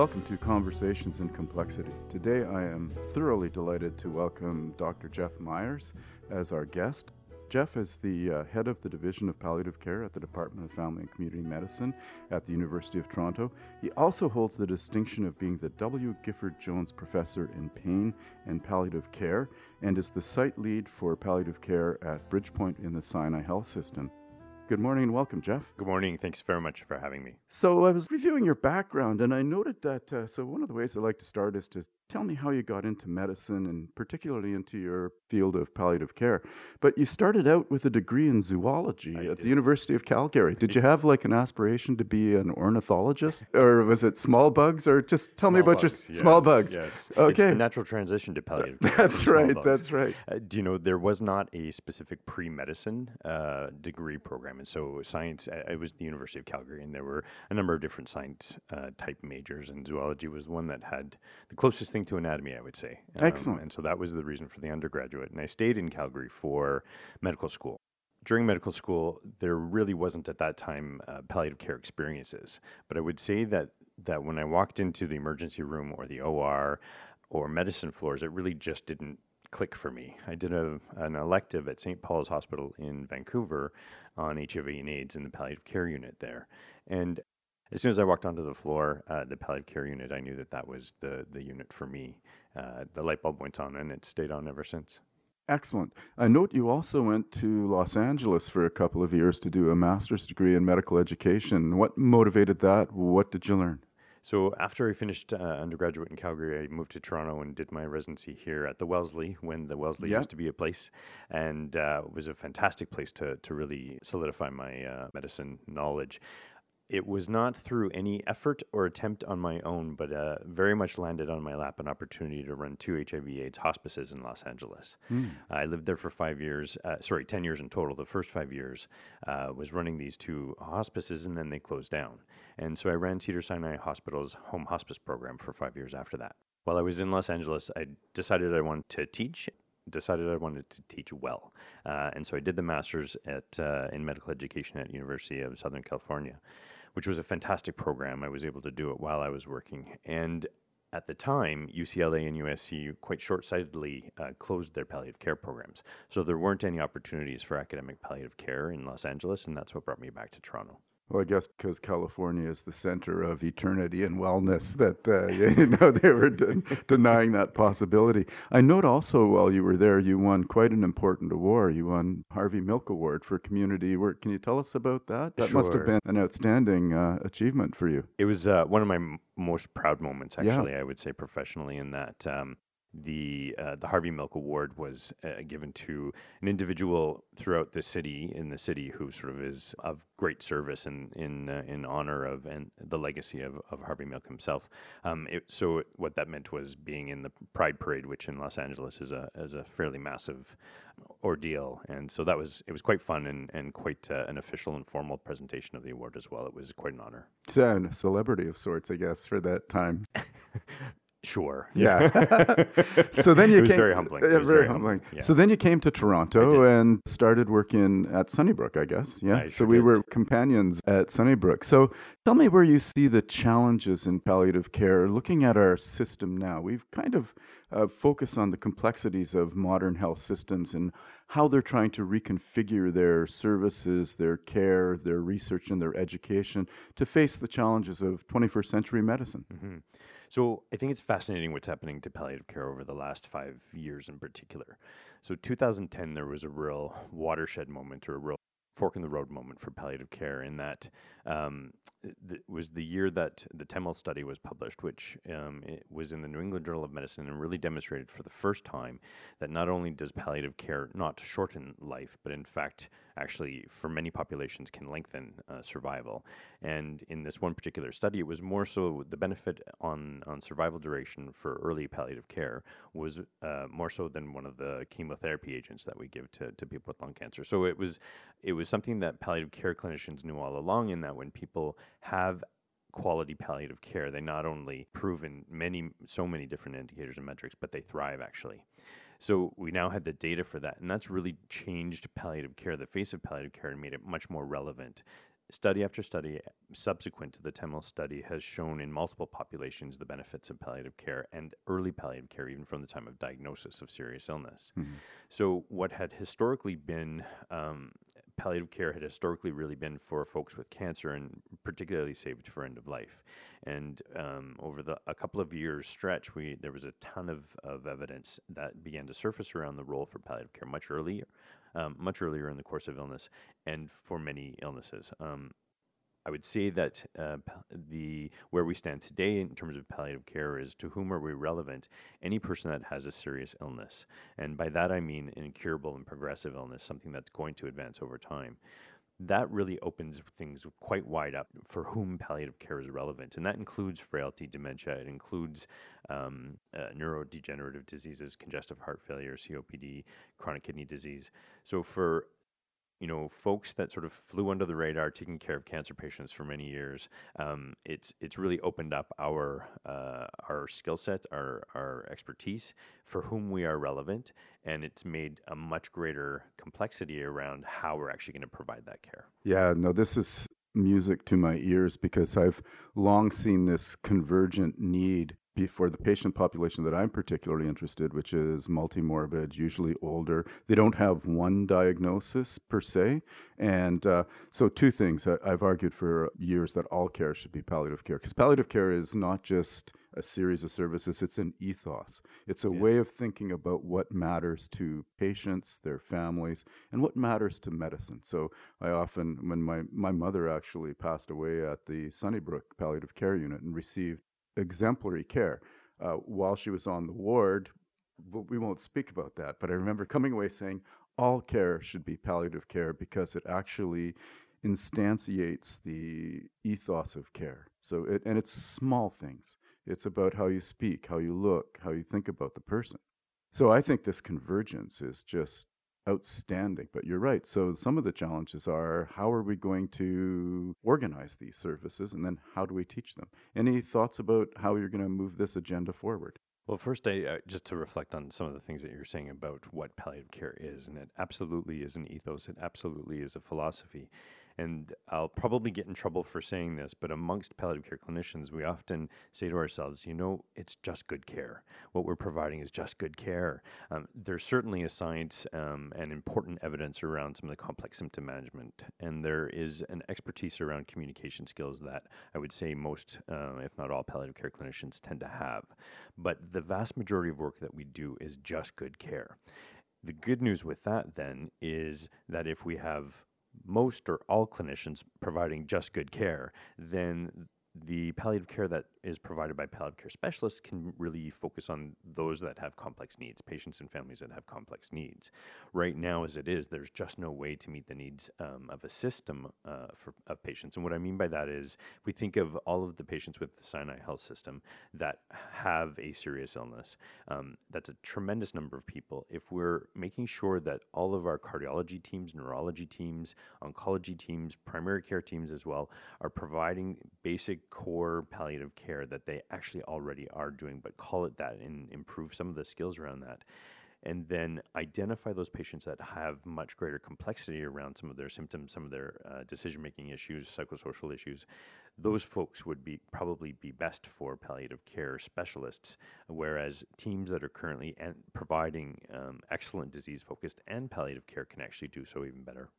Welcome to Conversations in Complexity. Today I am thoroughly delighted to welcome Dr. Jeff Myers as our guest. Jeff is the uh, head of the Division of Palliative Care at the Department of Family and Community Medicine at the University of Toronto. He also holds the distinction of being the W. Gifford Jones Professor in Pain and Palliative Care and is the site lead for palliative care at Bridgepoint in the Sinai Health System. Good morning and welcome, Jeff. Good morning. Thanks very much for having me. So, I was reviewing your background and I noted that. Uh, so, one of the ways I like to start is to tell me how you got into medicine and particularly into your field of palliative care. But you started out with a degree in zoology I at did. the University of Calgary. Did you have like an aspiration to be an ornithologist or was it small bugs or just tell me about bugs, your small bugs? Yes. It's Okay. the natural transition to palliative care. That's small right. That's right. Uh, do you know there was not a specific pre-medicine uh, degree program, and so science. It was the University of Calgary, and there were a number of different science uh, type majors, and zoology was one that had the closest thing to anatomy, I would say. Um, Excellent. And so that was the reason for the undergraduate, and I stayed in Calgary for medical school. During medical school, there really wasn't at that time uh, palliative care experiences, but I would say that that when I walked into the emergency room or the OR or medicine floors, it really just didn't click for me. I did a, an elective at St. Paul's Hospital in Vancouver on HIV and AIDS in the palliative care unit there. And as soon as I walked onto the floor, uh, the palliative care unit, I knew that that was the, the unit for me. Uh, the light bulb went on and it stayed on ever since. Excellent. I note you also went to Los Angeles for a couple of years to do a master's degree in medical education. What motivated that? What did you learn? So after I finished uh, undergraduate in Calgary, I moved to Toronto and did my residency here at the Wellesley when the Wellesley Yeah. used to be a place, and uh, it was a fantastic place to to really solidify my uh, medicine knowledge. It was not through any effort or attempt on my own, but uh, very much landed on my lap an opportunity to run two HIV/AIDS hospices in Los Angeles. I lived there for five years, uh, sorry, 10 years in total. The first five years uh, was running these two hospices, and then they closed down. And so I ran Cedar Sinai Hospital's home hospice program for five years after that. While I was in Los Angeles, I decided I wanted to teach. Decided I wanted to teach well, uh, and so I did the master's at uh, in medical education at University of Southern California, which was a fantastic program. I was able to do it while I was working, and at the time, UCLA and USC quite short-sightedly uh, closed their palliative care programs, so there weren't any opportunities for academic palliative care in Los Angeles, and that's what brought me back to Toronto. Well, I guess because California is the center of eternity and wellness, that uh, you know they were de- denying that possibility. I note also while you were there, you won quite an important award. You won Harvey Milk Award for community work. Can you tell us about that? That must have been an outstanding uh, achievement for you. It was uh, one of my m- most proud moments, Yeah. actually. I would say professionally, in that um, the uh, the Harvey Milk Award was uh, given to an individual throughout the city in the city who sort of is of great service in in uh, in honor of and the legacy of, of Harvey Milk himself. Um, it, so what that meant was being in the Pride Parade, which in Los Angeles is a is a fairly massive ordeal, and so that was it was quite fun and and quite uh, an official and formal presentation of the award as well. It was quite an honor. So, a celebrity of sorts, I guess, for that time. Sure. Yeah. so then you It was came very humbling. It was very very humbling. yeah. So then you came to Toronto and started working at Sunnybrook, I guess. Yeah. I so sure we did. were companions at Sunnybrook. So tell me where you see the challenges in palliative care. Looking at our system now, we've kind of uh, focused on the complexities of modern health systems and how they're trying to reconfigure their services, their care, their research, and their education to face the challenges of 21st century medicine. hmm So I think it's fascinating what's happening to palliative care over the last five years in particular. So 2010, there was a real watershed moment or a real fork in the road moment for palliative care in that um, was the year that the Temel study was published, which um, was in the New England Journal of Medicine and really demonstrated for the first time that not only does palliative care not shorten life, but in fact, actually, for many populations, can lengthen uh, survival. And in this one particular study, it was more so the benefit on, on survival duration for early palliative care was uh, more so than one of the chemotherapy agents that we give to, to people with lung cancer. So it was it was something that palliative care clinicians knew all along. In that when people have quality palliative care, they not only prove in many so many different indicators and metrics, but they thrive actually. So we now had the data for that, and that's really changed palliative care, the face of palliative care, and made it much more relevant study after study subsequent to the Temel study has shown in multiple populations the benefits of palliative care and early palliative care, even from the time of diagnosis of serious illness. Mm-hmm. So, what had historically been um, palliative care had historically really been for folks with cancer and particularly saved for end of life. And um, over the a couple of years stretch, we there was a ton of, of evidence that began to surface around the role for palliative care much earlier, um, much earlier in the course of illness, and for many illnesses. Um, I would say that uh, the where we stand today in terms of palliative care is to whom are we relevant? Any person that has a serious illness, and by that I mean an incurable and progressive illness, something that's going to advance over time. That really opens things quite wide up for whom palliative care is relevant, and that includes frailty, dementia. It includes um, uh, neurodegenerative diseases, congestive heart failure, COPD, chronic kidney disease. So for you know, folks that sort of flew under the radar, taking care of cancer patients for many years. Um, it's it's really opened up our uh, our skill set, our our expertise for whom we are relevant, and it's made a much greater complexity around how we're actually going to provide that care. Yeah, no, this is music to my ears because I've long seen this convergent need for the patient population that I'm particularly interested, which is multimorbid, usually older. They don't have one diagnosis per se. And uh, so, two things. I, I've argued for years that all care should be palliative care because palliative care is not just a series of services, it's an ethos. It's a yes. way of thinking about what matters to patients, their families, and what matters to medicine. So, I often, when my, my mother actually passed away at the Sunnybrook Palliative Care Unit and received exemplary care. Uh, while she was on the ward, we won't speak about that, but I remember coming away saying all care should be palliative care because it actually instantiates the ethos of care. So it, and it's small things. It's about how you speak, how you look, how you think about the person. So I think this convergence is just outstanding. But you're right. So some of the challenges are how are we going to organize these services and then how do we teach them? Any thoughts about how you're going to move this agenda forward? Well, first, I, uh, just to reflect on some of the things that you're saying about what palliative care is, and it absolutely is an ethos, it absolutely is a philosophy and I'll probably get in trouble for saying this, but amongst palliative care clinicians, we often say to ourselves, you know, it's just good care. What we're providing is just good care. Um, there's certainly a science um, and important evidence around some of the complex symptom management, and there is an expertise around communication skills that I would say most, uh, if not all, palliative care clinicians tend to have. But the vast majority of work that we do is just good care. The good news with that then is that if we have most or all clinicians providing just good care, then the palliative care that is provided by palliative care specialists can really focus on those that have complex needs, patients and families that have complex needs. Right now, as it is, there's just no way to meet the needs um, of a system uh, for, of patients. And what I mean by that is, we think of all of the patients with the Sinai Health System that have a serious illness, um, that's a tremendous number of people. If we're making sure that all of our cardiology teams, neurology teams, oncology teams, primary care teams as well, are providing basic core palliative care that they actually already are doing, but call it that and improve some of the skills around that. And then identify those patients that have much greater complexity around some of their symptoms, some of their uh, decision making issues, psychosocial issues. Those folks would be probably be best for palliative care specialists, whereas teams that are currently an- providing um, excellent disease focused and palliative care can actually do so even better.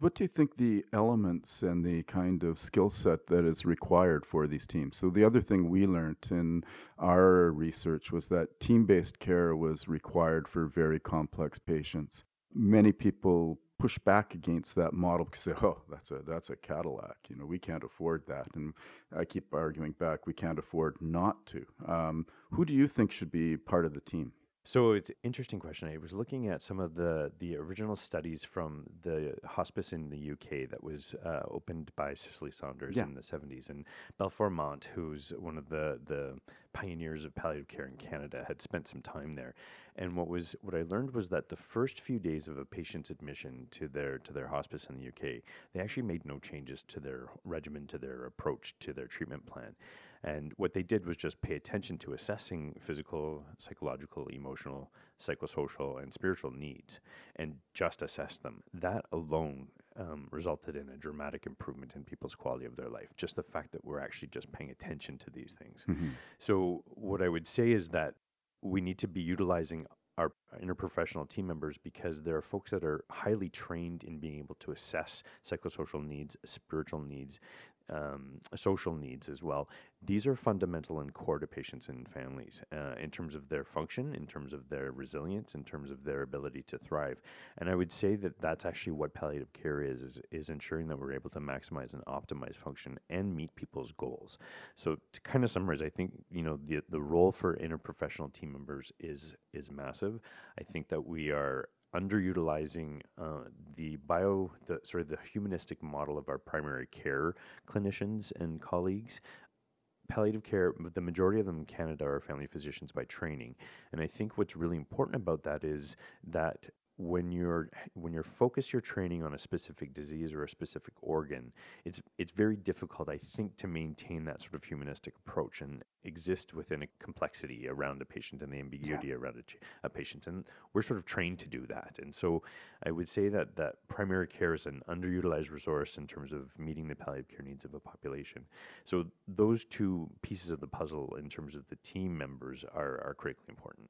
What do you think the elements and the kind of skill set that is required for these teams? So, the other thing we learned in our research was that team based care was required for very complex patients. Many people push back against that model because they oh, that's a, that's a Cadillac. You know, we can't afford that. And I keep arguing back, we can't afford not to. Um, who do you think should be part of the team? So it's an interesting question. I was looking at some of the the original studies from the hospice in the UK that was uh, opened by Cicely Saunders yeah. in the 70s, and Balfour Mount, who's one of the the pioneers of palliative care in Canada, had spent some time there. And what was what I learned was that the first few days of a patient's admission to their to their hospice in the UK, they actually made no changes to their regimen, to their approach, to their treatment plan. And what they did was just pay attention to assessing physical, psychological, emotional psychosocial, and spiritual needs and just assess them. That alone um, resulted in a dramatic improvement in people's quality of their life. Just the fact that we're actually just paying attention to these things. Mm-hmm. So, what I would say is that we need to be utilizing our interprofessional team members because there are folks that are highly trained in being able to assess psychosocial needs, spiritual needs, um, social needs as well. These are fundamental and core to patients and families uh, in terms of their function, in terms of their resilience, in terms of their ability to thrive. And I would say that that's actually what palliative care is, is, is ensuring that we're able to maximize and optimize function and meet people's goals. So to kind of summarize, I think, you know, the, the role for interprofessional team members is, is massive. I think that we are underutilizing uh, the bio, the sort of the humanistic model of our primary care clinicians and colleagues. Palliative care, the majority of them in Canada are family physicians by training, and I think what's really important about that is that when you're when you're focused your training on a specific disease or a specific organ, it's it's very difficult, I think, to maintain that sort of humanistic approach and exist within a complexity around a patient and the ambiguity yeah. around a, a, patient. And we're sort of trained to do that. And so I would say that that primary care is an underutilized resource in terms of meeting the palliative care needs of a population. So those two pieces of the puzzle in terms of the team members are, are critically important.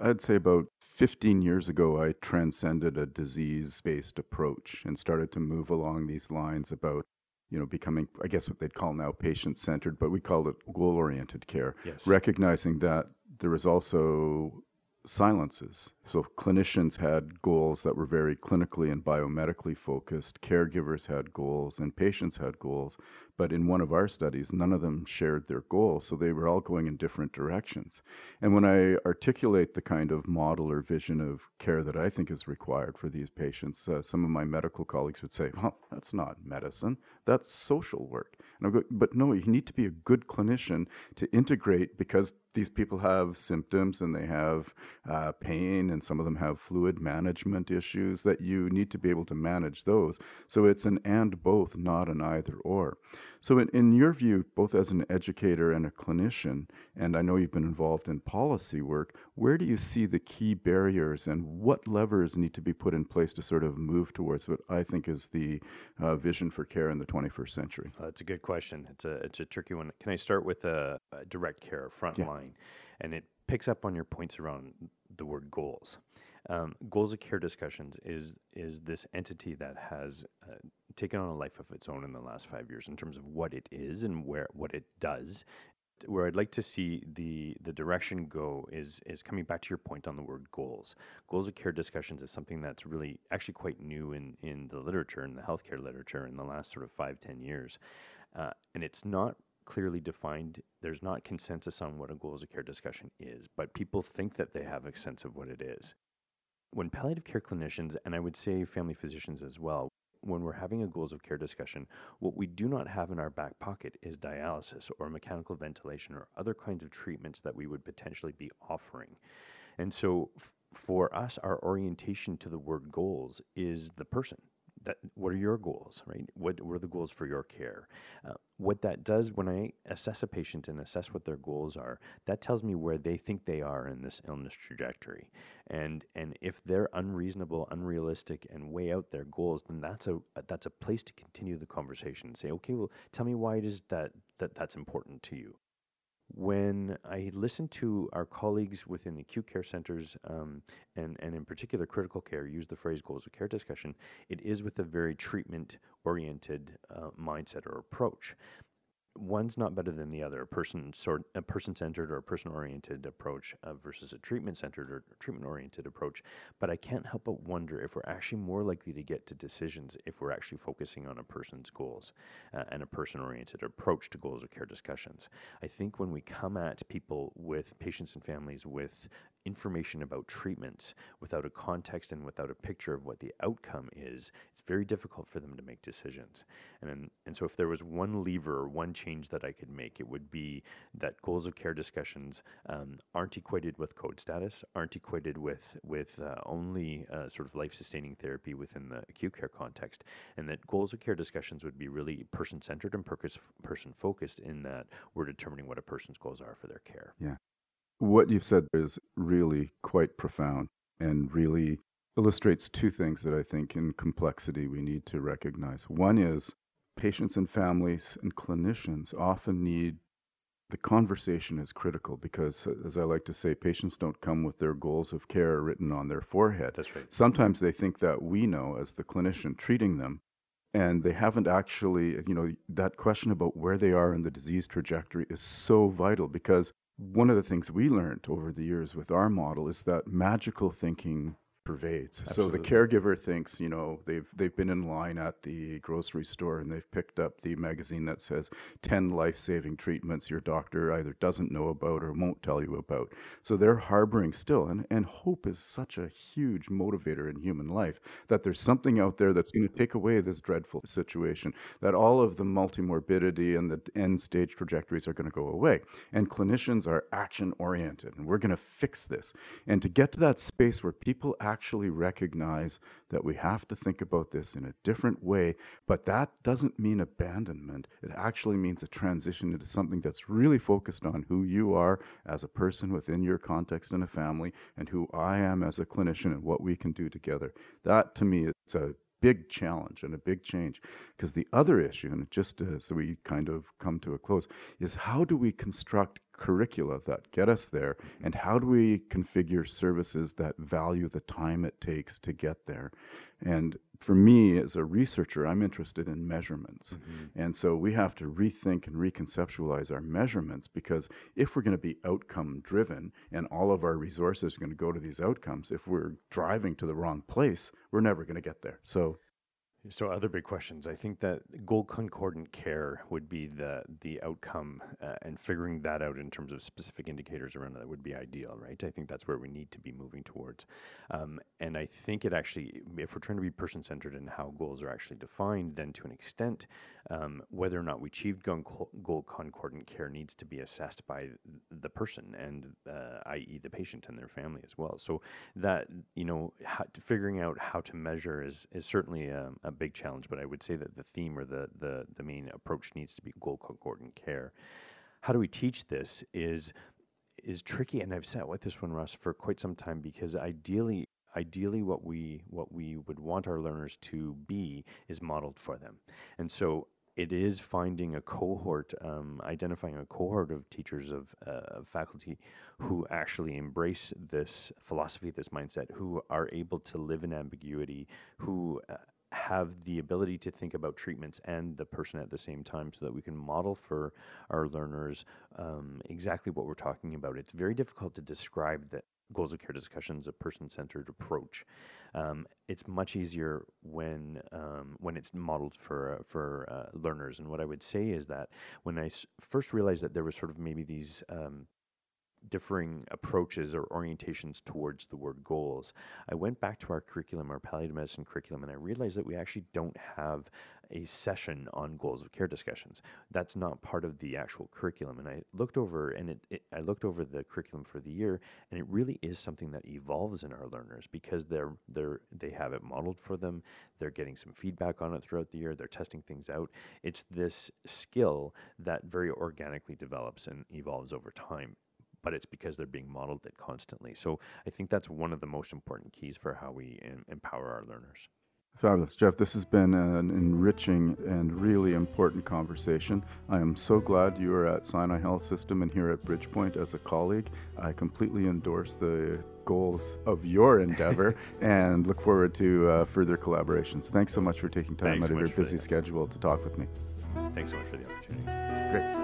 I'd say about 15 years ago, I transcended a disease based approach and started to move along these lines about, you know, becoming, I guess what they'd call now patient centered, but we called it goal oriented care. Yes. Recognizing that there was also silences. So clinicians had goals that were very clinically and biomedically focused, caregivers had goals, and patients had goals. But in one of our studies, none of them shared their goals, so they were all going in different directions. And when I articulate the kind of model or vision of care that I think is required for these patients, uh, some of my medical colleagues would say, well, that's not medicine, that's social work. And I go, but no, you need to be a good clinician to integrate because these people have symptoms and they have uh, pain and some of them have fluid management issues that you need to be able to manage those. So it's an and both, not an either or. So, in, in your view, both as an educator and a clinician, and I know you've been involved in policy work, where do you see the key barriers and what levers need to be put in place to sort of move towards what I think is the uh, vision for care in the 21st century? Uh, that's a good question. It's a, it's a tricky one. Can I start with a, a direct care, frontline? Yeah. And it picks up on your points around the word goals. Um, goals of care discussions is is this entity that has uh, taken on a life of its own in the last five years in terms of what it is and where what it does. Where I'd like to see the the direction go is is coming back to your point on the word goals. Goals of care discussions is something that's really actually quite new in in the literature in the healthcare literature in the last sort of five ten years, uh, and it's not clearly defined. There's not consensus on what a goals of care discussion is, but people think that they have a sense of what it is. When palliative care clinicians, and I would say family physicians as well, when we're having a goals of care discussion, what we do not have in our back pocket is dialysis or mechanical ventilation or other kinds of treatments that we would potentially be offering. And so, f- for us, our orientation to the word goals is the person that what are your goals right? What, what are the goals for your care? Uh, what that does when i assess a patient and assess what their goals are that tells me where they think they are in this illness trajectory. And and if they're unreasonable unrealistic and way out their goals then that's a that's a place to continue the conversation and say okay well tell me why it is that, that that's important to you when I listen to our colleagues within the acute care centers um, and, and in particular critical care use the phrase goals of care discussion, it is with a very treatment oriented uh, mindset or approach one's not better than the other. A person sort a person centered or a person oriented approach uh, versus a treatment centered or treatment oriented approach. But I can't help but wonder if we're actually more likely to get to decisions if we're actually focusing on a person's goals uh, and a person oriented approach to goals of care discussions. I think when we come at people with patients and families with information about treatments without a context and without a picture of what the outcome is, it's very difficult for them to make decisions. And and so if there was one lever one change that I could make, it would be that goals of care discussions um, aren't equated with code status, aren't equated with with uh, only uh, sort of life sustaining therapy within the acute care context, and that goals of care discussions would be really person centered and person focused in that we're determining what a person's goals are for their care. Yeah. What you've said is really quite profound and really illustrates two things that I think in complexity we need to recognize. One is patients and families and clinicians often need the conversation is critical because, as I like to say, patients don't come with their goals of care written on their forehead. That's right. Sometimes they think that we know, as the clinician treating them, and they haven't actually, you know, that question about where they are in the disease trajectory is so vital because one of the things we learned over the years with our model is that magical thinking pervades. Absolutely. So the caregiver thinks, you know, they've they've been in line at the grocery store and they've picked up the magazine that says 10 life-saving treatments your doctor either doesn't know about or won't tell you about. So they're harboring still and and hope is such a huge motivator in human life that there's something out there that's going to take away this dreadful situation that all of the multimorbidity and the end stage trajectories are going to go away. And clinicians are action oriented and we're going to fix this. And to get to that space where people actually actually recognize that we have to think about this in a different way, but that doesn't mean abandonment. It actually means a transition into something that's really focused on who you are as a person within your context in a family and who I am as a clinician and what we can do together. That to me, it's a big challenge and a big change. Because the other issue, and just uh, so we kind of come to a close, is how do we construct curricula that get us there, and how do we configure services that value the time it takes to get there? And for me, as a researcher, I'm interested in measurements. Mm-hmm. And so we have to rethink and reconceptualize our measurements because if we're going to be outcome driven and all of our resources are going to go to these outcomes, if we're driving to the wrong place, we're never going to get there. So so other big questions. I think that goal concordant care would be the the outcome, uh, and figuring that out in terms of specific indicators around that would be ideal, right? I think that's where we need to be moving towards. Um, and I think it actually, if we're trying to be person centered in how goals are actually defined, then to an extent, um, whether or not we achieved goal concordant care needs to be assessed by the person and, uh, i.e., the patient and their family as well. So that you know, how, figuring out how to measure is is certainly a, um, a a big challenge, but I would say that the theme or the, the, the main approach needs to be goal concordant care. How do we teach this is is tricky, and I've sat with this one, Ross, for quite some time because ideally ideally what we what we would want our learners to be is modeled for them and so it is finding a cohort, um, identifying a cohort of teachers of, uh, of faculty who actually embrace this philosophy, this mindset, who are able to live in ambiguity, who uh, have the ability to think about treatments and the person at the same time so that we can model for our learners um, exactly what we're talking about. It's very difficult to describe the goals of care discussions a person-centered approach. Um, it's much easier when um, when it's modeled for uh, for uh, learners. And what I would say is that when I s- first realized that there was sort of maybe these um, differing approaches or orientations towards the word goals, I went back to our curriculum, our palliative medicine curriculum, and I realized that we actually don't have a session on goals of care discussions. That's not part of the actual curriculum. And I looked over and it, it, I looked over the curriculum for the year, and it really is something that evolves in our learners because they're they're they have it modeled for them. They're getting some feedback on it throughout the year. They're testing things out. It's this skill that very organically develops and evolves over time but it's because they're being modeled it constantly. So I think that's one of the most important keys for how we em- empower our learners. Fabulous. Jeff, this has been an enriching and really important conversation. I am so glad you are at Sinai Health System and here at Bridgepoint as a colleague. I completely endorse the goals of your endeavor and look forward to uh, further collaborations. Thanks so much for taking time Thanks out so of your busy schedule to talk with me. Thanks so much for the opportunity. Great.